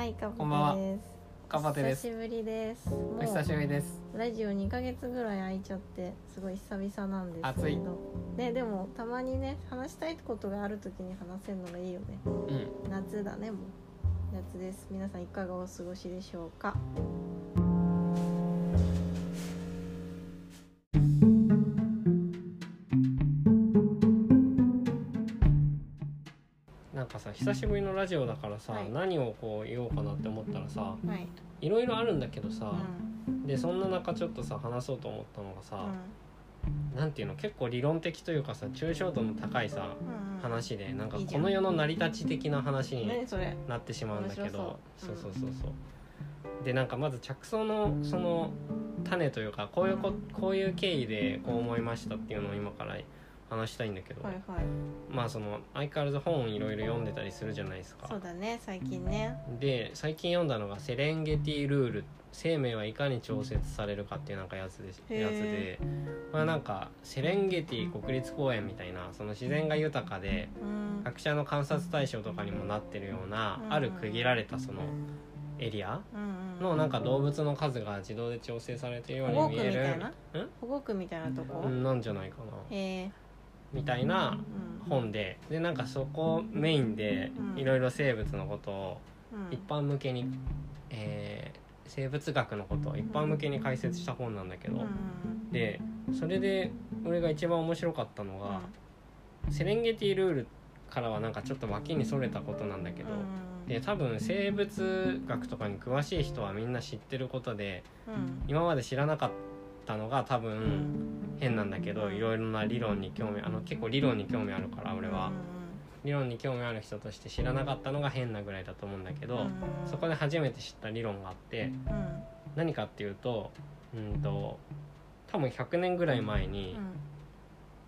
はい、かこんばんです。かばてです久しぶりです。もお久しぶりですうラジオ2ヶ月ぐらい空いちゃって、すごい久々なんです暑いけど。ね、でもたまにね、話したいことがあるときに話せるのがいいよね。うん夏だね、もう。夏です。皆さんいかがお過ごしでしょうか？久しぶりのラジオだからさ、はい何をこう言おうかなって思ったらさはい。いろいろあるんだけどさ、うでそんな中ちょっとさ話そうと思ったのがさ、ん。なんていうの結構理論的というかさ抽象度の高いさ。話でなんかいいじゃんこの世の成り立ち的な話に何それ。なってしまうんだけど面白そそううそうそうそうでなんかまず着想のその種というかこういうここういう経緯でこう思いましたっていうのを今から話したいんだけど、はいはい。まあその相変わらず本をいろいろ読んでたりするじゃないですかそうだね、最近ね。で最近読んだのが「セレンゲティルール生命はいかに調節されるか」っていうなんかやつでやつでまあなんかセレンゲティ国立公園みたいなその自然が豊かでうん。学者の観察対象とかにもなってるようなうんある区切られたそのエリア？のなんか動物の数が自動で調整されてるように見えるみたいな？保護区みたいなとこ？うんなんじゃないかな。みたいなうん。本ででなんかそこメインでうんいろいろ生物のことをうん。一般向けに、えー生物学のことを一般向けに解説した本なんだけど、うんでそれで俺が一番面白かったのが、セレンゲティルールからはなんかちょっと脇にそれたことなんだけど、で多分生物学とかに詳しい人はみんな知ってることでうん。今まで知らなかったのが多分変なんだけどいろいろな理論に興味あの結構理論に興味あるから俺は。理論に興味ある人として知らなかったのが変なぐらいだと思うんだけど、そこで初めて知った理論があって何かっていうとうんと多分100年ぐらい前に、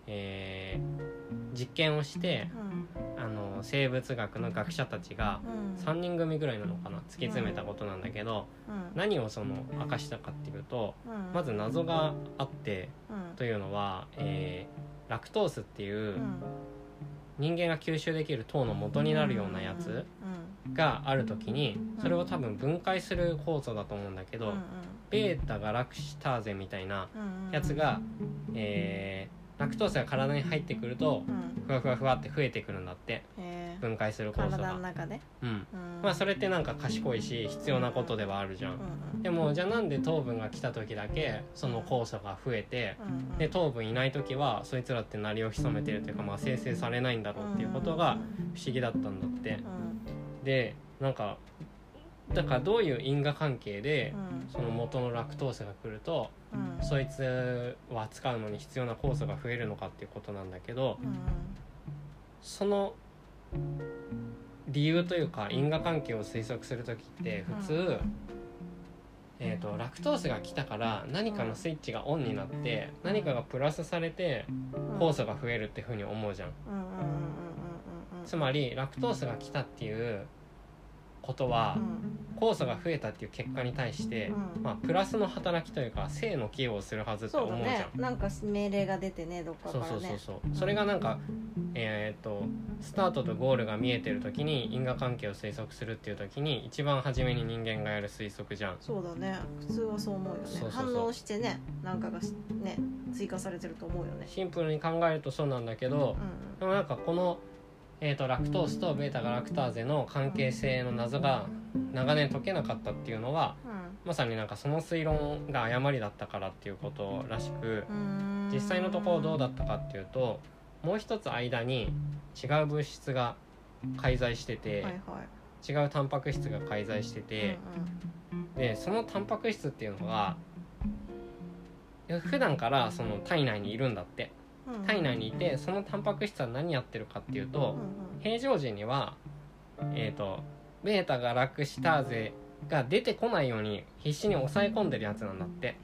えー実験をしてあの生物学の学者たちが3人組ぐらいなのかな突き詰めたことなんだけど何をその明かしたかっていうとまず謎があってというのは、えーラクトースっていう人間が吸収できる糖の元になるようなやつがある時にそれを多分分解する酵素だと思うんだけどベータガラクシターゼみたいなやつが、えーラクトースが体に入ってくるとふわふわふわって増えてくるんだって。分解する酵素体のが。中で？うん。まあそれってなんか賢いし必要なことではあるじゃん。でもじゃあなんで糖分が来た時だけその酵素が増えてで糖分いない時はそいつらって鳴りを潜めてるというかまあ生成されないんだろうっていうことが不思議だったんだって。でなんかだからどういう因果関係でその元のラクトースが来るとそいつを扱うのに必要な酵素が増えるのかっていうことなんだけどその理由というか因果関係を推測する時って普通、えー、とラクトースが来たから何かのスイッチがオンになって何かがプラスされて酵素が増えるっていうふうに思うじゃん。つまりラクトースが来たっていうことは酵素が増えたっていう結果に対して、まあ、プラスの働きというか正の寄与をするはずって思うじゃん。ね。なんか命令が出てねどっかからね。そうそうそうそれがなんかえーっとスタートとゴールが見えてる時に因果関係を推測するっていう時に一番初めに人間がやる推測じゃん。そうだね。普通はそう思うよね。そう反応してねなんかがしね追加されてると思うよね。シンプルに考えるとそうなんだけどうん。でもなんかこの、えー、とラクトースとベータガラクターゼの関係性の謎が長年解けなかったっていうのはまさになんかその推論が誤りだったからっていうことらしくうん。実際のところどうだったかっていうともう一つ間に違う物質が介在してて、はいはい。違うタンパク質が介在してて、でそのタンパク質っていうのが普段からその体内にいるんだって。うんうん体内にいてそのタンパク質は何やってるかっていうと平常時にはえっ、とベータガラクシターゼが出てこないように必死に抑え込んでるやつなんだって。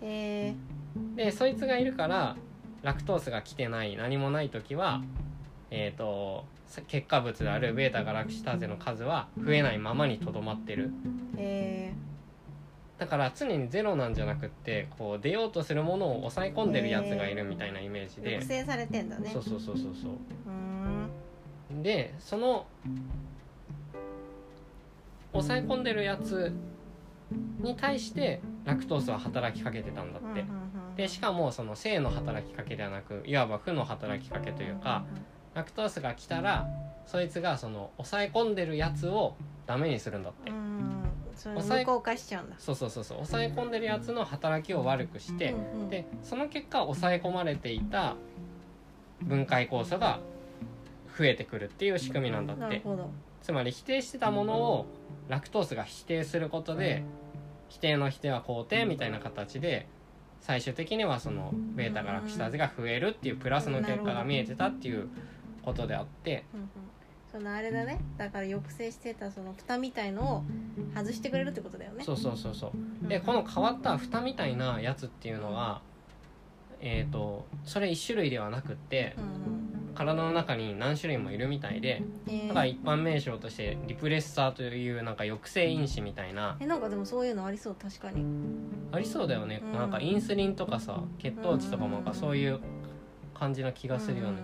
でそいつがいるからラクトースが来てない何もない時はえー、と結果物であるベータガラクシターゼの数は増えないままにとどまってる。へだから常にゼロなんじゃなくってこう出ようとするものを抑え込んでるやつがいるみたいなイメージで。え抑制されてんだね。そうそうそうそうそう。でその抑え込んでるやつに対してラクトースは働きかけてたんだって。でしかもその性の働きかけではなくいわば負の働きかけというかラクトースが来たらそいつがその抑え込んでるやつをダメにするんだってそれ抑え無効化しちゃうんだ。そうそうそうそう。抑え込んでるやつの働きを悪くしてうんうんでその結果抑え込まれていた分解酵素が増えてくるっていう仕組みなんだって。つまり否定してたものをラクトースが否定することで否定の否定は肯定みたいな形で最終的にはそのベータガラクシターゼが増えるっていうプラスの結果が見えてたっていうことであってそのあれだね。だから抑制してたその蓋みたいのを外してくれるってことだよね。そうそうそうそう。でこの変わった蓋みたいなやつっていうのはえっ、とそれ1種類ではなくってうん体の中に何種類もいるみたいでうんえー。だから一般名称としてリプレッサーというなんか抑制因子みたいな。えなんかでもそういうのありそう確かに。ありそうだよね、うん。なんかインスリンとかさ血糖値とかもなんかそういう感じな気がするよね、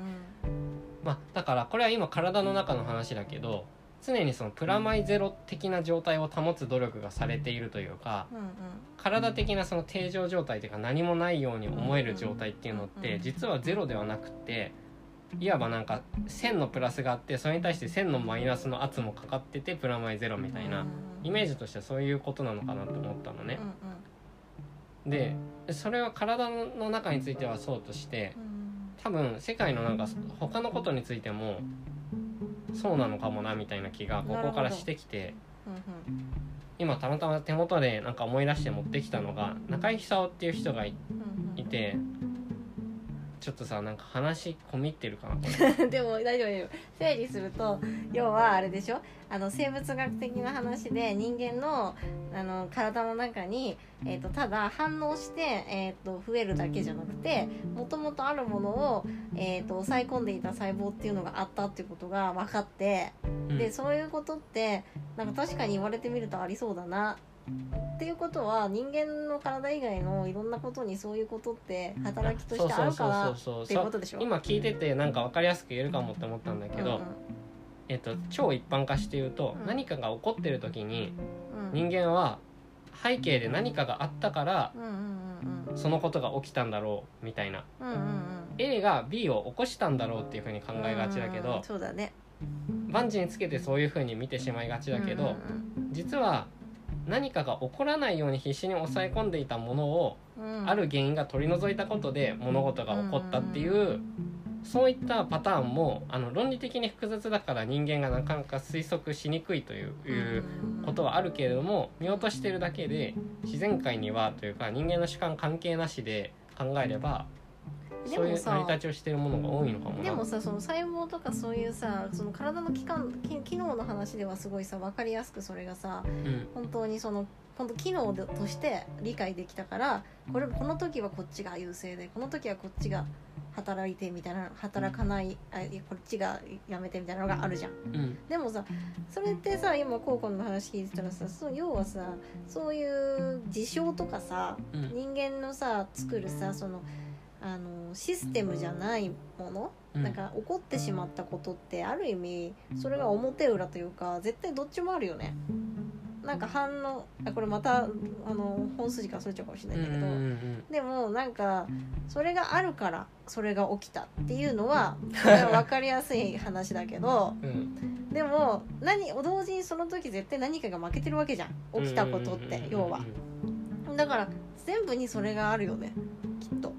まあだからこれは今体の中の話だけど常にそのプラマイゼロ的な状態を保つ努力がされているというかうんうん。体的なその定常状態というか何もないように思える状態っていうのって実はゼロではなくっていわばなんか1000のプラスがあってそれに対して1000のマイナスの圧もかかっててプラマイゼロみたいなイメージとしてはそういうことなのかなと思ったのね。うん。でそれは体の中についてはそうとしてうん多分世界のなんか他のことについてもそうなのかもなみたいな気がここからしてきてうん今たまたま手元でなんか思い出して持ってきたのが中井久夫っていう人がいうん。いてちょっとさなんか話込み入ってるかなこれ。でも大丈夫大丈夫。整理すると要はあれでしょ？あの生物学的な話で人間のあの体の中に、えー、とただ反応して、えー、と増えるだけじゃなくてもともとあるものを、えー、と抑え込んでいた細胞っていうのがあったっていうことが分かって、うん。でそういうことってなんか確かに言われてみるとありそうだな。っていうことは人間の体以外のいろんなことにそういうことって働きとしてあるかなっていうことでしょ？今聞いててなんか分かりやすく言えるかもって思ったんだけど、えっと、超一般化して言うと、うん。何かが起こってる時にうん。うん人間は背景で何かがあったからうんうんうんうん。そのことが起きたんだろうみたいな。うんうんうん。A が B を起こしたんだろうっていうふうに考えがちだけうんうんどそうだね。万事につけてそういうふうに見てしまいがちだけど実は何かが起こらないように必死に抑え込んでいたものをうん。ある原因が取り除いたことで物事が起こったっていうそういったパターンもあの論理的に複雑だから人間がなかなか推測しにくいといういうことはあるけれども見落としてるだけで自然界にはというか人間の主観関係なしで考えればでもさ成り立ちをしてるものが多いのかもな。でもさその細胞とかそういうさその体の機関機機能の話ではすごいさ分かりやすくそれがさうん本当にその本当機能として理解できたからこれこの時はこっちが優勢でこの時はこっちが働いてみたいな働かないあいやこっちがやめてみたいなのがあるじゃん。うんでもさそれってさ今コウコの話聞いてたらさそう要はさそういう事象とかさうん人間のさ作るさそのあのシステムじゃないもの、うん。なんか起こってしまったことってある意味それが表裏というか絶対どっちもあるよね。なんか反応あこれまたあの本筋からそれちゃうかもしれうんうんないんだけど、うんでもなんかそれがあるからそれが起きたっていうのは 分かりやすい話だけどうん。でも何同時にその時絶対何かが負けてるわけじゃん。起きたことって要は。だから全部にそれがあるよねきっと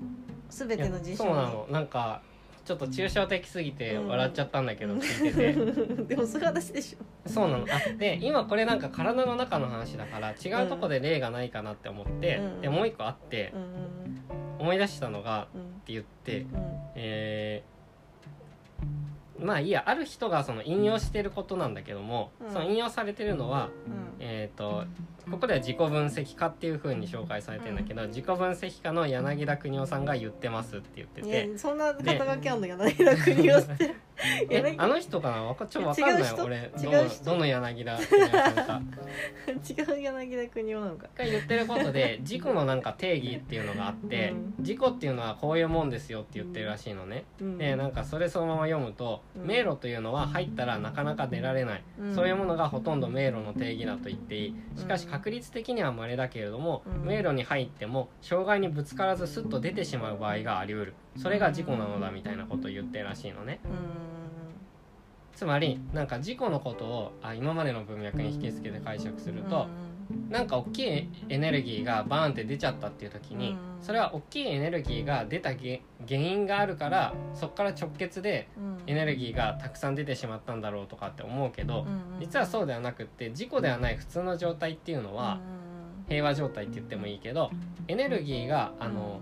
全ての事象に。そうなの。なんかちょっと抽象的すぎてうん。笑っちゃったんだけど、聞いてて。でもそういう話でしょ。そうなの。あって今これなんか体の中の話だから違うとこで例がないかなって思って、うん。でもう一個あってうん。思い出したのがうん。って言ってうん。えーまあいいやある人がその引用してることなんだけども、うん。その引用されてるのはうん。えっ、とここでは自己分析家っていう風に紹介されてるんだけど、自己分析家の柳田邦夫さんが言ってますって言っていてやそんな肩書きあんの柳田国夫ってえ柳あの人かな？わかちょっとわかんない。俺ど違うどの柳田邦夫さんか違う柳田国夫なのか。が言ってることで自己のなんか定義っていうのがあって、うん。自己っていうのはこういうもんですよって言ってるらしいのね、うん。でなんかそれそのまま読むと、うん。迷路というのは入ったらなかなか出られない、うん。そういうものがほとんど迷路の定義だと言っていい。しかし確率的には稀だけれども、うん。迷路に入っても障害にぶつからずスッと出てしまう場合があり得る。それが事故なのだみたいなことを言ってるらしいのね。うつまりなんか事故のことをあ今までの文脈に引き付けて解釈するんと、なんか大きいエネルギーがバーンって出ちゃったっていう時に、うんそれは大きいエネルギーが出たげ原因があるからそこから直結でうん。エネルギーがたくさん出てしまったんだろうとかって思うけど、うん実はそうではなくって事故ではない普通の状態っていうのは、平和状態って言ってもいいけどエネルギーがあの、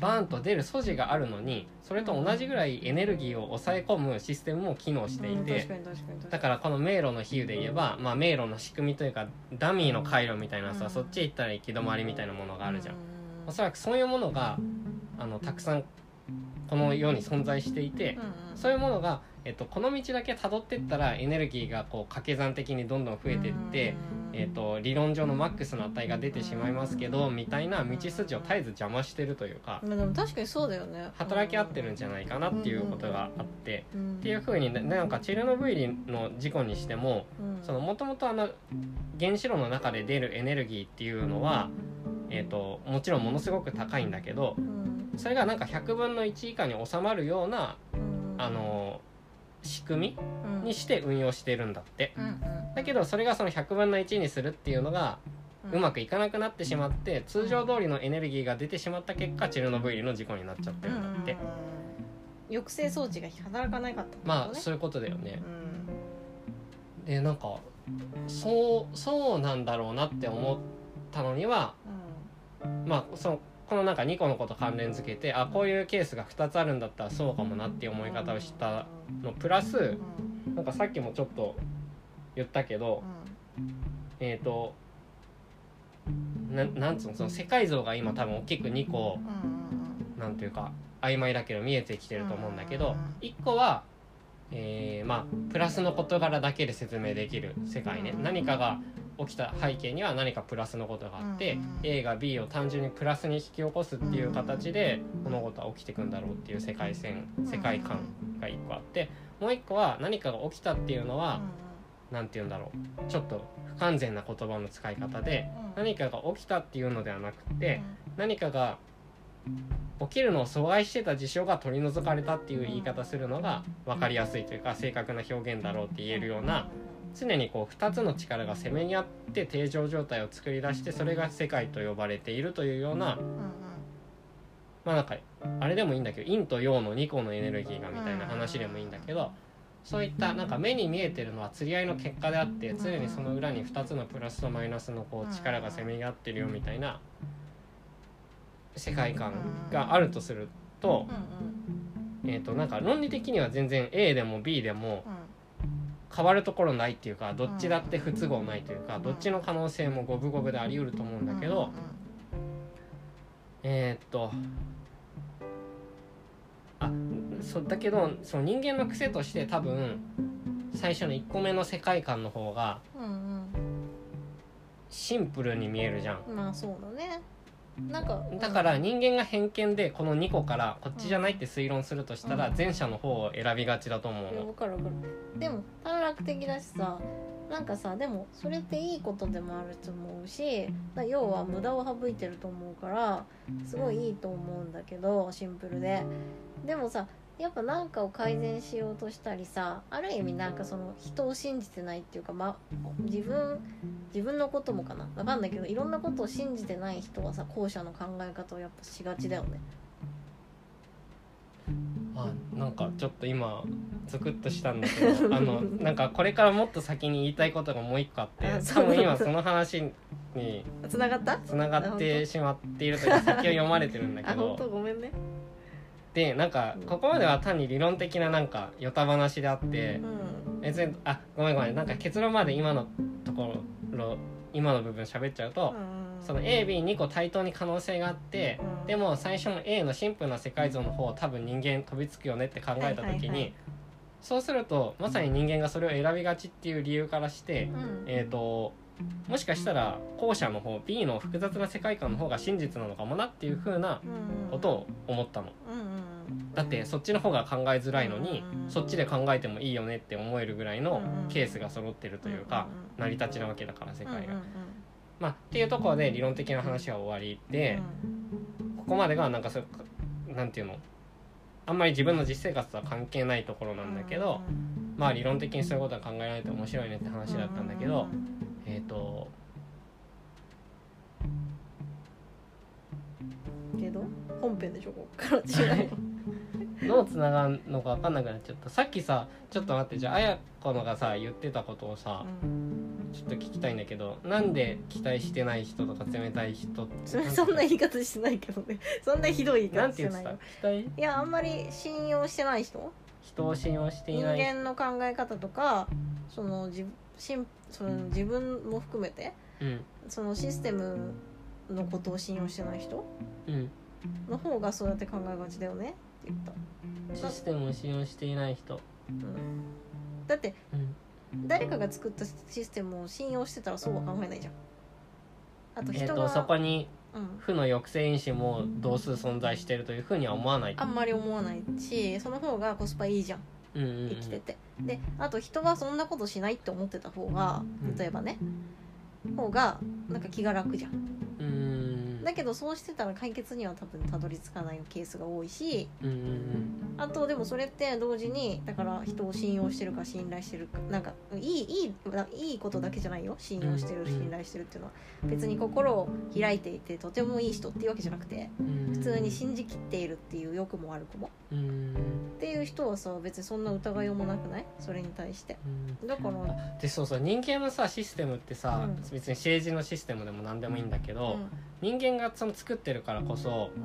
バーンと出る素地があるのにそれと同じぐらいエネルギーを抑え込むシステムも機能していて、だからこの迷路の比喩で言えば、まあ、迷路の仕組みというかダミーの回路みたいなさ、うん。そっち行ったら行き止まりみたいなものがあるじゃん、うおそらくそういうものがあのたくさんこの世に存在していて、うん。そういうものが、えっと、この道だけ辿ってったらエネルギーがこう掛け算的にどんどん増えてって、えっと、理論上のマックスの値が出てしまいますけどみたいな道筋を絶えず邪魔してるというかまあでも確かにそうだよね。働き合ってるんじゃないかなっていうことがあって。うん。っていうふうにねなんかチェルノブイリの事故にしてももともとあの原子炉の中で出るエネルギーっていうのは、えー、ともちろんものすごく高いんだけどうん。それがなんか100分の1以下に収まるようなうん。あの仕組うん。みにして運用してるんだって。うんうん。だけどそれがその100分の1にするっていうのがうまくいかなくなってしまって通常通りのエネルギーが出てしまった結果チェルノブイリの事故になっちゃってるんだって。抑制装置が働かなかったね。まあそういうことだよね。うん。でなんかそうそうなんだろうなって思ったのにはまあそのこのなんか2個のこと関連づけてあこういうケースが2つあるんだったらそうかもなっていう思い方をしたのプラスうん。なんかさっきもちょっと言ったけどえっ、とななんつうのその世界像が今多分大きく2個うんなんていうか曖昧だけど見えてきてると思うんだけどうん1個はえーまあプラスの事柄だけで説明できる世界ね。うん何かが起きた背景には何かプラスのことがあってうん。A が B を単純にプラスに引き起こすっていう形で物事は起きてくんだろうっていう世界線世界観が1個あってもう1個は何かが起きたっていうのは何て言うんだろうちょっと不完全な言葉の使い方で何かが起きたっていうのではなくて何かが起きるのを阻害してた事象が取り除かれたっていう言い方するのが分かりやすいというか正確な表現だろうって言えるような常にこう2つの力がせめぎ合って定常状態を作り出してそれが世界と呼ばれているというようなまあなんかあれでもいいんだけど陰と陽の2個のエネルギーがみたいな話でもいいんだけどそういったなんか目に見えてるのは釣り合いの結果であって常にその裏に2つのプラスとマイナスのこう力がせめぎ合ってるよみたいな世界観があるとすると,、えー、となんか論理的には全然 A でも B でも変わるところないっていうかどっちだって不都合ないというかどっちの可能性も五分五分であり得ると思うんだけどえーっとあそうだけどその人間の癖として多分最初の1個目の世界観の方がシンプルに見えるじゃん。まあそうだねなんかだから人間が偏見でこの2個からこっちじゃないって推論するとしたらうん。前者の方を選びがちだと思うの。分かる分かる。でも短絡的だしさなんかさでもそれっていいことでもあると思うしだ要は無駄を省いてると思うからすごいいいと思うんだけどシンプルで。でもさやっぱ何かを改善しようとしたりさある意味なんかその人を信じてないっていうか、ま、自分自分のこともかな。分かんないけどいろんなことを信じてない人はさ後者の考え方をやっぱしがちだよね。あなんかちょっと今ゾクッとしたんだけど あのなんかこれからもっと先に言いたいことがもう一個あって多分今その話に つながった？つながってしまっているというか先を読まれてるんだけ あ本ど当？ごめんね。でなんかここまでは単に理論的ななんかよた話であってうん。別にあごめんごめんなんか結論まで今のところ今の部分喋っちゃうと、その AB2 個対等に可能性があって、うん。でも最初の A のシンプルな世界像の方を多分人間飛びつくよねって考えた時に、はいはいはい。そうするとまさに人間がそれを選びがちっていう理由からして、うん。えー、ともしかしたら後者の方 B の複雑な世界観の方が真実なのかもなっていう風なことを思ったの。だってそっちの方が考えづらいのに、うんそっちで考えてもいいよねって思えるぐらいのうんケースが揃ってるというか、成り立ちなわけだから世界が。まあ、っていうところで理論的な話は終わりで、ここまでがなんかそうなんていうの？あんまり自分の実生活とは関係ないところなんだけど、まあ理論的にそういうことは考えられて面白いねって話だったんだけど、えっ、とけど？本編でしょこっから違う。どうつながるのか分かんなくなっちゃった。さっきさちょっと待ってじゃあ綾子のがさ言ってたことをさちょっと聞きたいんだけどなんで期待してない人とか冷たい人そそんな言い方してないけどね。そんなひどい言い方してないた？よ期待？いやあんまり信用してない人？人を信用してい人ない間の考え方とかその自しんその自分も含めてうん。そのシステムのことを信用してない人うん。の方がそうやって考えがちだよねって言った、システムを信用していない人。うん、だってうん。誰かが作ったシステムを信用してたらそうは考えないじゃん。あと人が、とそこにうん、負の抑制因子も同数存在してるというふうには思わない。あんまり思わないしその方がコスパいいじゃんうんうんうん。生きてて、であと人はそんなことしないって思ってた方がうん。例えばね、方がなんか気が楽じゃん。うん。うんだけどそうしてたら解決には多分たどり着かないケースが多いしうんうんあとでもそれって同時にだから人を信用してるか信頼してるかなんかいいいいいいことだけじゃないよ。信用してるうん信頼してるっていうのは。別に心を開いていてとてもいい人っていうわけじゃなくてうん普通に信じきっているっていう欲もある子も。うんっていう人はさ別にそんな疑いようもなくない？それに対して。うん。だから。でそうそう人間のさシステムってさ、うん。別に政治のシステムでも何でもいいんだけど、うん。人間がその作ってるからこそうん。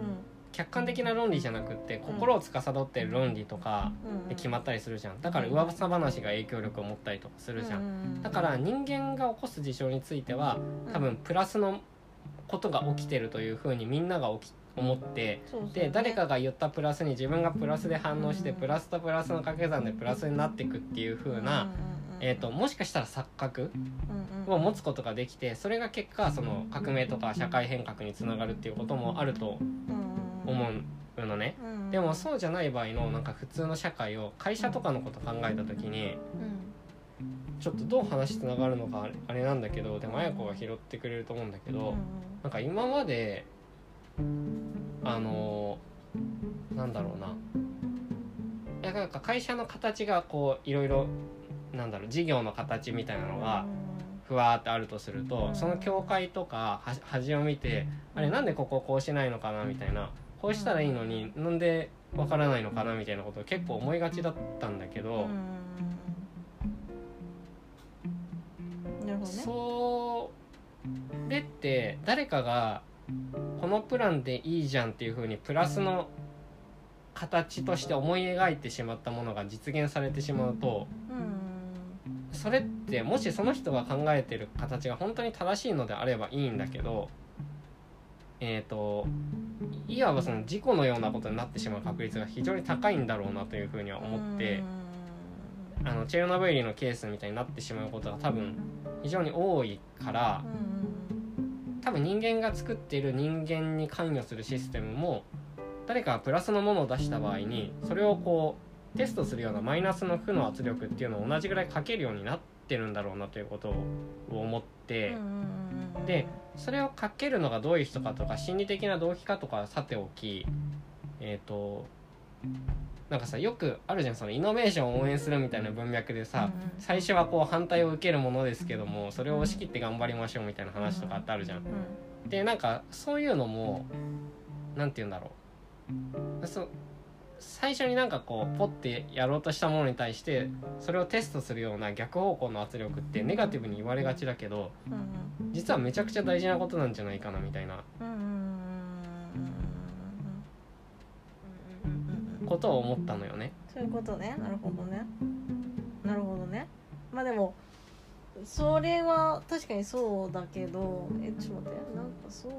客観的な論理じゃなくって心を司ってる論理とかうん。で決まったりするじゃん。だから噂話が影響力を持ったりとかするじゃん、ん。だから人間が起こす事象については多分プラスのことが起きてるというふうにみんなが起き思ってで誰かが言ったプラスに自分がプラスで反応してうんプラスとプラスの掛け算でプラスになっていくっていう風な、えー、ともしかしたら錯覚を持つことができてそれが結果その革命とか社会変革につながるっていうこともあると思うのね。でもそうじゃない場合のなんか普通の社会を会社とかのこと考えた時にちょっとどう話つながるのかあれあれなんだけどでも綾子が拾ってくれると思うんだけどなんか今まであのなんだろうな。なんか会社の形がこういろいろなんだろう事業の形みたいなのがふわーってあるとするとその境界とかは端を見てあれなんでこここうしないのかなみたいな。こうしたらいいのになんでわからないのかなみたいなことを結構思いがちだったんだけど、なるほどね。それって誰かがこのプランでいいじゃんっていう風にプラスの形として思い描いてしまったものが実現されてしまうとそれってもしその人が考えてる形が本当に正しいのであればいいんだけどえー、といわばその事故のようなことになってしまう確率が非常に高いんだろうなというふうには思ってあのチェルノブイリのケースみたいになってしまうことが多分非常に多いから多分人間が作っている人間に関与するシステムも誰かがプラスのものを出した場合にそれをこうテストするようなマイナスの負の圧力っていうのを同じぐらいかけるようになってるんだろうなということを思ってでそれをかけるのがどういう人かとか心理的な動機かとかはさておきえっ、となんかさよくあるじゃんそのイノベーションを応援するみたいな文脈でさ、最初はこう反対を受けるものですけどもそれを押し切って頑張りましょうみたいな話とかってあるじゃん。でなんかそういうのもなんて言うんだろう。そ最初になんかこうポッてやろうとしたものに対してそれをテストするような逆方向の圧力ってネガティブに言われがちだけど実はめちゃくちゃ大事なことなんじゃないかなみたいなことを思ったのよね。そういうことね。なるほどね。なるほどね。まあでもそれは確かにそうだけどえちょっと待って。なんかそう。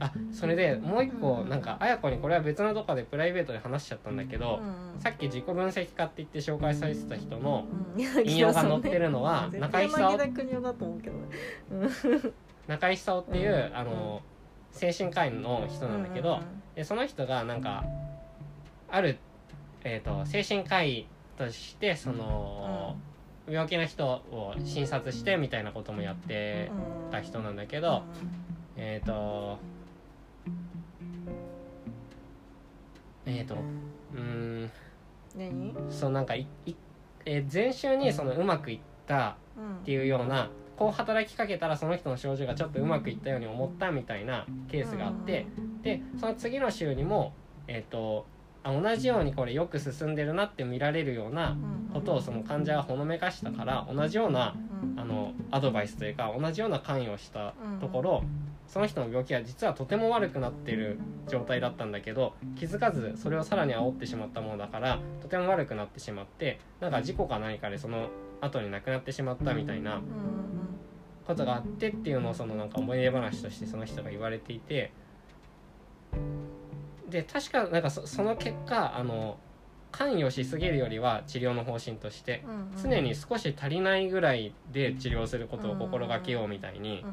あそれでもう一個うんなんか綾子にこれは別のとこでプライベートで話しちゃったんだけど、うんさっき自己分析家って言って紹介されてた人のうん引用が載ってるのは絶中対井久夫中井久夫 っていう、うん。あの精神科医の人なんだけど、うん。でその人がなんかある、えー、と精神科医としてその、病気の人を診察してみたいなこともやってうんた人なんだけど、えっ、とえっ、とうーん。何？そうなんかいい、えー前週にそのうまくいったっていうようなこう働きかけたらその人の症状がちょっとうまくいったように思ったみたいなケースがあって、でその次の週にも、えー、とあ同じようにこれよく進んでるなって見られるようなことをその患者がほのめかしたから同じようなあのアドバイスというか同じような関与をしたところその人の病気は実はとても悪くなっている状態だったんだけど気づかずそれをさらに煽ってしまったものだからとても悪くなってしまってなんか事故か何かでその後に亡くなってしまったみたいなことがあってっていうのをそのなんか思い出話としてその人が言われていてで確かなんかそその結果あの関与しすぎるよりは治療の方針として常に少し足りないぐらいで治療することを心がけようみたいに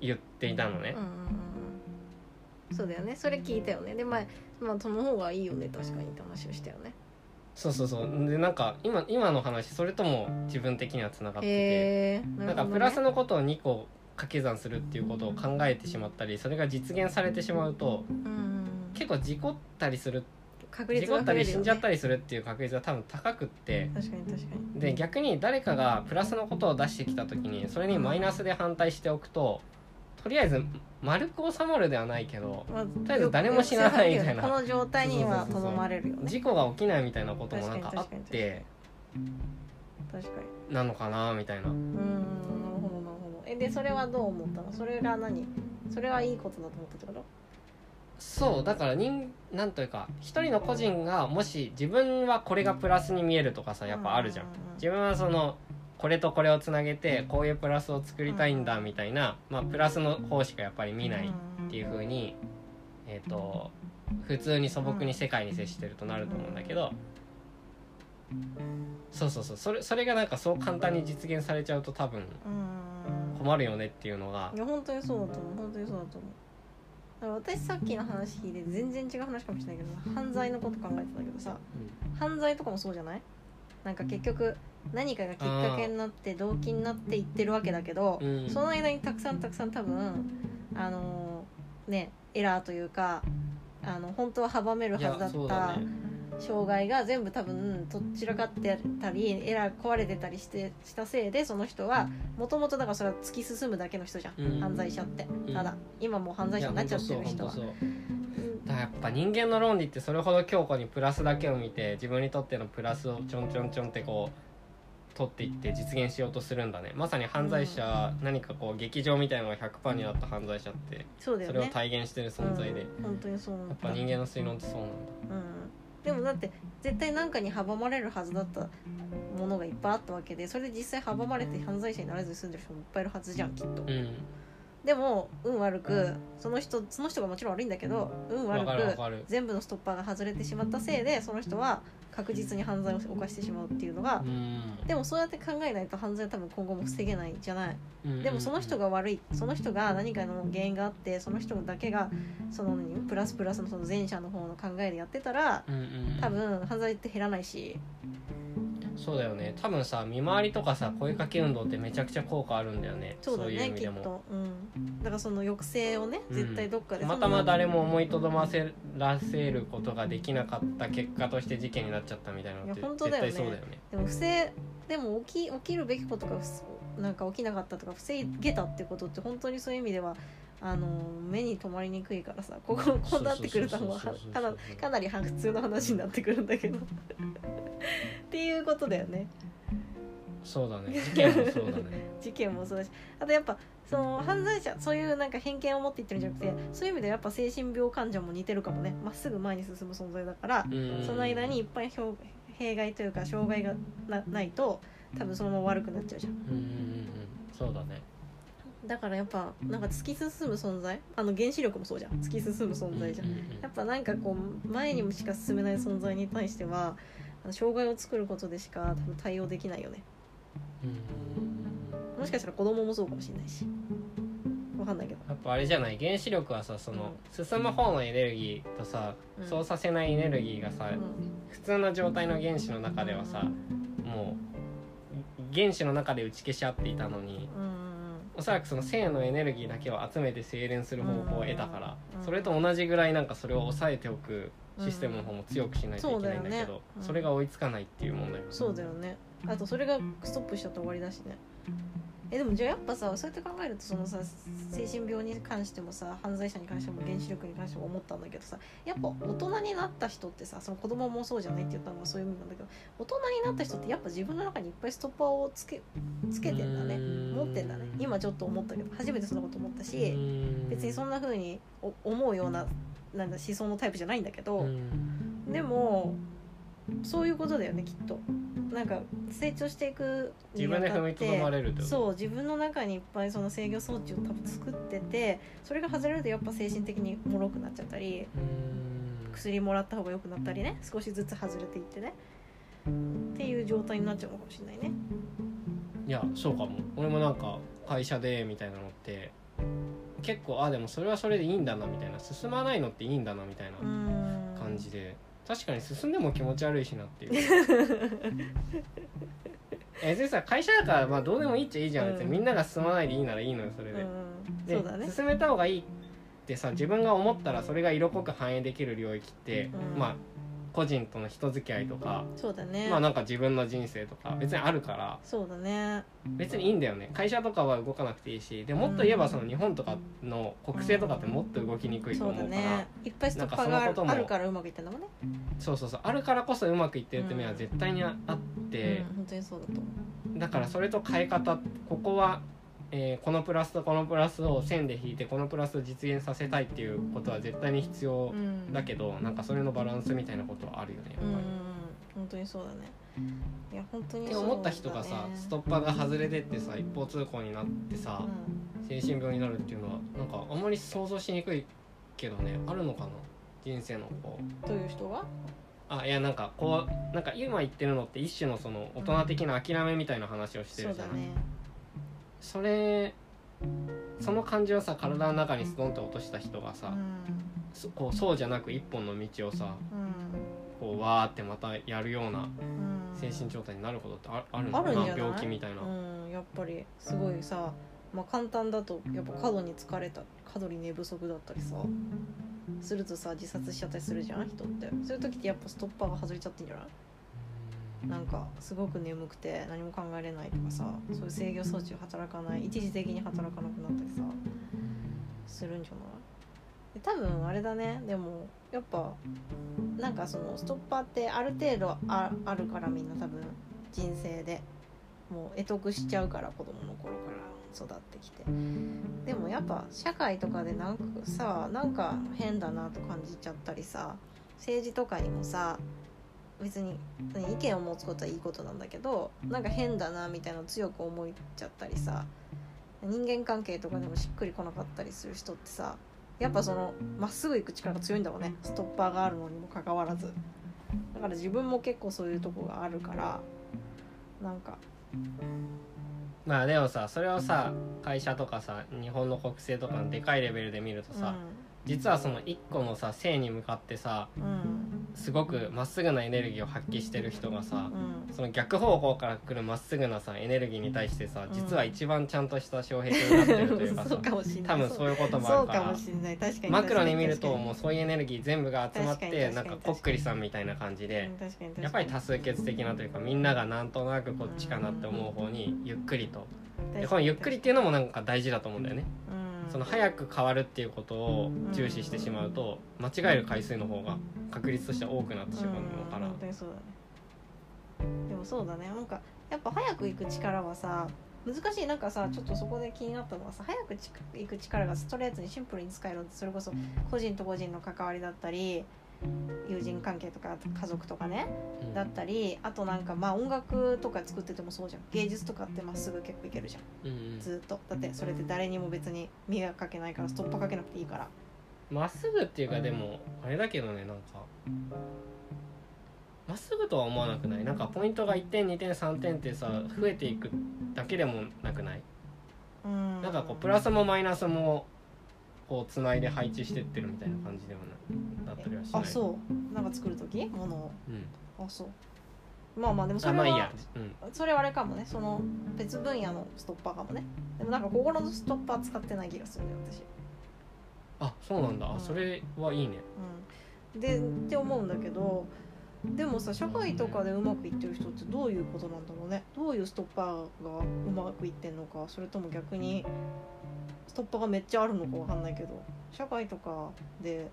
言っていたのね。そうだよね。それ聞いたよね。でまあまあその方がいいよね。確かにって話をしたよね。そうそうそう。でなんか今今の話それとも自分的にはつながってて、へえなんかプラスのことを2個掛け算するっていうことを考えてしまったりそれが実現されてしまうと結構事故ったりする確率事故ったり死んじゃったりするっていう確率が多分高くって確かに確かに。で逆に誰かがプラスのことを出してきた時にそれにマイナスで反対しておくととりあえず丸く収まるではないけどまあとりあえず誰も死なないみたいな。この状態にはとどまれるよね。事故が起きないみたいなこともなんかあって確かになのかなみたいな。うーんえでそれはどう思ったの？それが何？それはいいことだと思ったってこと？そうだから人なんというか一人の個人がもし自分はこれがプラスに見えるとかさやっぱあるじゃん。自分はそのこれとこれをつなげてこういうプラスを作りたいんだみたいな、まあ、プラスの方しかやっぱり見ないっていう風にえっ、と普通に素朴に世界に接してるとなると思うんだけどそうそうそうそれそれがなんかそう簡単に実現されちゃうと多分うん困るよねっていうのが。いや本当にそうだと思う。本当にそうだと思う。だから私さっきの話聞いて全然違う話かもしれないけど犯罪のこと考えてたけどさ犯罪とかもそうじゃない？なんか結局何かがきっかけになって動機になっていってるわけだけど、うん。その間にたくさんたくさん多分あのねエラーというかあの本当は阻めるはいずだった障害が全部多分とっちらかってたりエラー壊れてたりしてしたせいでその人はもともとだからそれは突き進むだけの人じゃん、うん。犯罪者って。うん。ただ今もう犯罪者になっちゃってる人はだからやっぱ人間の論理ってそれほど強固にプラスだけを見て自分にとってのプラスをちょんちょんちょんってこう取っていって実現しようとするんだね。まさに犯罪者、何かこう劇場みたいなのが100%になった犯罪者ってそれを体現してる存在で、やうん。本当にそうなんだっぱ人間の推論ってそうなんだ。うん、でもだって絶対何かに阻まれるはずだったものがいっぱいあったわけでそれで実際阻まれて犯罪者にならずに済んでる人もいっぱいいるはずじゃんきっと。うんでも運悪くその人その人がもちろん悪いんだけど運悪く全部のストッパーが外れてしまったせいでその人は確実に犯罪を犯してしまうっていうのがうん。でもそうやって考えないと犯罪は多分今後も防げないじゃない。うん。でもその人が悪い。その人が何かの原因があってその人だけがその何プラスプラスのその前者の方の考えでやってたら多分犯罪って減らないしそうだよね。多分さ見回りとかさ声かけ運動ってめちゃくちゃ効果あるんだよね。そうだいう意ねきっ味でも。と、うん、だからその抑制をねうん。絶対どっかで、たまたま誰も思いとどまらせることができなかった結果として事件になっちゃったみたいなのっていや本当絶だよね。対そうだよね。でも不正でも起き起きるべきことがふなんか起きなかったとか防げたってことって本当にそういう意味ではあの目に留まりにくいからさこここうなってくるともうかなかなり普通の話になってくるんだけど。っていうことだよね。そうだね。事件もそうだね。事件もそうだしあとやっぱその犯罪者そういうなんか偏見を持って言ってるんじゃなくてそういう意味ではやっぱ精神病患者も似てるかもね。まっすぐ前に進む存在だから、うん。その間にいっぱい表弊害というか障害がなないと多分そのまま悪くなっちゃうじゃん。うんうんうんうん。そうだねだからやっぱなんか突き進む存在？あの原子力もそうじゃん。突き進む存在じゃん。やっぱなんかこう前にしか進めない存在に対しては障害を作ることでしか多分対応できないよね。もしかしたら子供もそうかもしれないし。わかんないけど。やっぱあれじゃない？原子力はさその、進む方のエネルギーとさ、うん。そうさせないエネルギーがさ、うん。普通の状態の原子の中ではさ、もう原子の中で打ち消し合っていたのにうんうんおそらくその正のエネルギーだけを集めて精錬する方法を得たから、うん。それと同じぐらいなんかそれを抑えておくシステムの方も強くしないといけないんだけど、そうだよね。うん。それが追いつかないっていう問題も。そうだよね。あとそれがストップしちゃったら終わりだしねえでもじゃあやっぱさそうやって考えるとそのさ精神病に関してもさ犯罪者に関しても原子力に関しても思ったんだけどさやっぱ大人になった人ってさその子供もそうじゃないって言ったのはそういう意味なんだけど大人になった人ってやっぱ自分の中にいっぱいストッパーをつけつけてんだね。持ってんだね。今ちょっと思ったけど初めてそんなこと思ったし別にそんな風にお思うようななんだ思想のタイプじゃないんだけど、でもそういうことだよねきっと。なんか成長していく自分で踏みとどまれるってこと？そう自分の中にいっぱいその制御装置を多分作っててそれが外れるとやっぱ精神的に脆くなっちゃったりうん。薬もらった方が良くなったりね少しずつ外れていってね。っていう状態になっちゃうのかもしれないね。いやそうかも。俺もなんか会社でみたいなのって結構あでもそれはそれでいいんだなみたいな。進まないのっていいんだなみたいなうん。感じで確かに進んでも気持ち悪いしなっていう。えでさ会社だからまあどうでもいいっちゃいいじゃん、うん。別にみんなが進まないでいいならいいのよそれで,、うん。でね。進めた方がいいってさ自分が思ったらそれが色濃く反映できる領域って、うん。まあ個人との人付き合いとか、そうだね。まあなんか自分の人生とか別にあるから。そうだね。別にいいんだよね。会社とかは動かなくていいしでもっと言えばその日本とかの国政とかってもっと動きにくいとそうだ思うから、ね。いっぱいストッパーがあるなんかそのこともあるからうまくいったんだもんね。そうそうそう。あるからこそうまくいってるって面は絶対にあって、うん、本当にそうだと思だからそれと変え方ここは、えーこのプラスとこのプラスを線で引いてこのプラスを実現させたいっていうことは絶対に必要う、うん、だけど、なんかそれのバランスみたいなことはあるよねやっぱり。うん本当にそうだね。いや本当にって思った人がさストッパーが外れてってさ一方通行になってさ、精神病になるっていうのはなんかあんまり想像しにくいけどね。あるのかな？人生のこう。うん、どういう人があいやなんかこうなんか今言ってるのって一種のその大人的な諦めみたいな話をしてるじゃん、そうだねそれその感じをさ体の中にストンと落とした人がさ、うん。そこうそうじゃなく一本の道をさこうわーってまたやるようなうん。精神状態になることってああるの？かなあるんじゃない？病気みたいな、うん。やっぱりすごいさまあ簡単だとやっぱ過度に疲れた過度に寝不足だったりさするとさ自殺しちゃったりするじゃん？人って。そういう時ってやっぱストッパーが外れちゃってんじゃない？なんかすごく眠くて何も考えれないとかさそういう制御装置が働かない一時的に働かなくなったりさするんじゃない？で多分あれだね。でもやっぱなんかそのストッパーってある程度ああるからみんな多分人生でもう得得しちゃうから子供の頃から育ってきて。でもやっぱ社会とかでなんかさなんか変だなと感じちゃったりさ政治とかにもさ別に意見を持つことはいいことなんだけどなんか変だなみたいなの強く思っちゃったりさ人間関係とかでもしっくりこなかったりする人ってさやっぱそのまっすぐ行く力が強いんだろうね。ストッパーがあるのにもかかわらず。だから自分も結構そういうとこがあるからなんか。まあでもさそれをさ会社とかさ日本の国政とかのでかいレベルで見るとさ、実はその一個のさ性に向かってさうんうんすごくまっすぐなエネルギーを発揮してる人がさ、うん。その逆方向から来るまっすぐなさエネルギーに対してさうん。実は一番ちゃんとした障壁になってるというか 多分そういうこともあるからマクロに見るともうそういうエネルギー全部が集まってなん確かこっくりさんみたいな感じでやっぱり多数決的なというかみんながなんとなくこっちかなって思う方にゆっくりと。でこのゆっくりっていうのもなんか大事だと思うんだよね。うんその早く変わるっていうことを重視してしまうと間違える回数の方が確率としては多くなってしまうのかうん。ら本そうだね。でもそうだね。なんかやっぱ早く行く力はさ難しい。なんかさちょっとそこで気になったのはさ早くち行く力がストレートにシンプルに使えるのってそれこそ個人と個人の関わりだったり友人関係とか家族とかねうん。だったりあとなんかまあ音楽とか作っててもそうじゃん。芸術とかってまっすぐ結構いけるじゃん。うんうん。ずっと。だってそれで誰にも別に迷惑かけないからストッパーかけなくていいから。まっすぐっていうかでもあれだけどねなんか。まっすぐとは思わなくない？なんかポイントが1点2点3点ってさ増えていくだけでもなくない？うん。なんかこうプラスもマイナスもこうつないで配置してってるみたいな感じではないだったりはしない。あそう。なんか作る時？ものを。うん。あそう。まあまあでもそれは、あまあいいや。うん。それはあれかもね。その別分野のストッパーかもね。でもなんかここのストッパー使ってない気がするんだよ私。あそうなんだ。うん。あそれはいいね。うん。でって思うんだけどでもさ社会とかでうまくいってる人ってどういうことなんだろうね。どういうストッパーがうまくいってんのかそれとも逆にストッパーがめっちゃあるのかわかんないけど社会とかで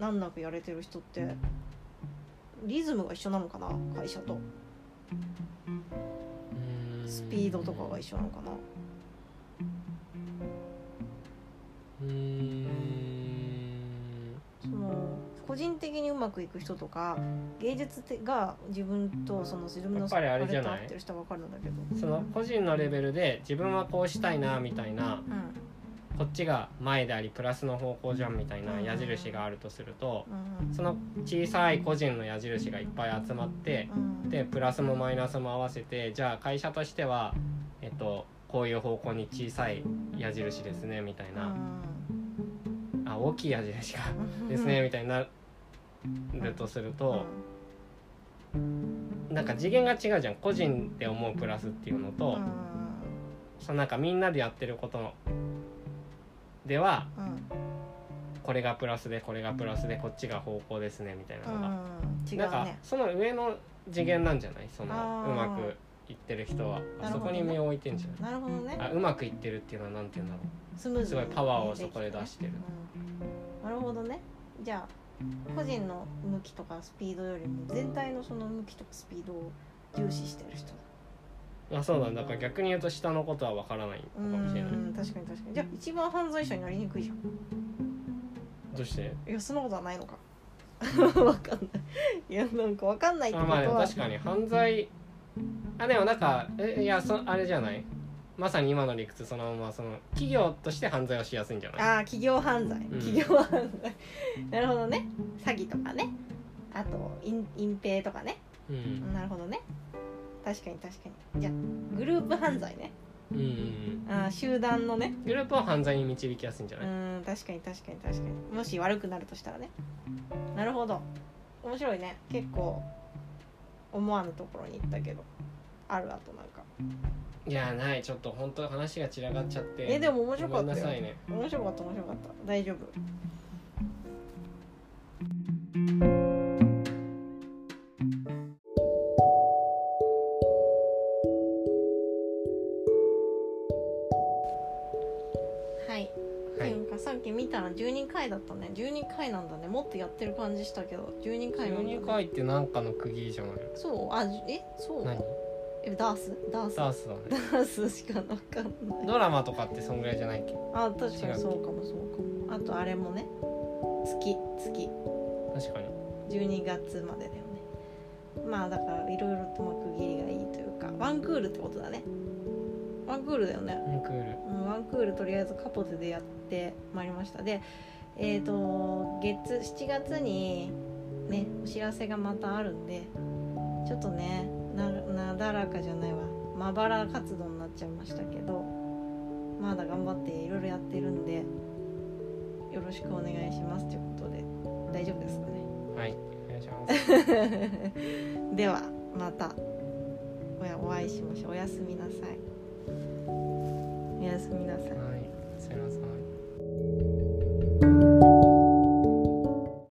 難なくやれてる人ってリズムが一緒なのかな会社と。スピードとかが一緒なのかな。うーん個人的にうまくいく人とか芸術が自分とその自分のやっぱりあれじゃない？ってる人は分かるんだけど。その個人のレベルで自分はこうしたいなみたいなうこっちが前でありプラスの方向じゃんみたいな矢印があるとするとんうん。その小さい個人の矢印がいっぱい集まってうん。でプラスもマイナスも合わせてじゃあ会社としてはえっとこういう方向に小さい矢印ですねみたいな。あ大きい矢印がうん。ですねみたいになるとするとなんか次元が違うじゃん。個人で思うプラスっていうのうん。とそのなんかみんなでやってることではこれがプラスでこれがプラスでこっちが方向ですねみたいなのが、うん違なんかその上の次元なんじゃない？そのうまくいってる人は。あそこに目を置いてんじゃなるほどね。ないあうまくいってるっていうのはなんて言うんだろスムーズにすごいパワーをそこで出してるうん。なるほどね。じゃあ個人の向きとかスピードよりも全体のその向きとかスピードを重視してる人。だうあそうなんだ。だから逆に言うと下のことは分からないかもしれない。ん確かに確かに。じゃあ一番犯罪者になりにくいじゃん。どうして？いやそんなことはないのか。わかんない。いやなんかわかんないってことは。あまあ確かに犯罪。あでもなんかえいやそあれじゃない？まさに今の理屈そのままその企業として犯罪をしやすいんじゃない？ああ企業犯罪、ん。企業犯罪。なるほどね。詐欺とかね。あと隠隠蔽とかね。うん。なるほどね。確かに確かに。じゃあグループ犯罪ね。うんうんうん。あー集団のね。グループを犯罪に導きやすいんじゃうない、ん確かに確かに確かに。もし悪くなるとしたらね。なるほど。面白いね。結構思わぬところに行ったけど。あるあとなんかいやない。ちょっと本当話が散らがっちゃって。えでも面白かったよ。ごめんなさいね。面白かった面白かった。大丈夫。はい、はい。なんかさっき見たら12回だったね。12回なんだね。もっとやってる感じしたけど12回なんだ、ね、12回って何かの区切りじゃない？そう。あじえ？そう。何？えダース？ダース？ダースだね。ダースしかわかんない。ドラマとかってそんぐらいじゃないっけ？あ確かにそうかもそうかも。あとあれもね。月月。確かに。12月までだよね。まあだからいろいろとまあ区切りがいいというか。ワンクールってことだね。ワンクールだよね、うんクール。うん、ワンクールとりあえずカポテでやってまいりました。でえっ、と月7月にねお知らせがまたあるんでちょっとねななだらかじゃないわ。まばら活動になっちゃいましたけどまだ頑張っていろいろやってるんでよろしくお願いしますということで大丈夫ですかね？はいお願いします。ではまたお会いしましょう。おやすみなさい。おやすみなさい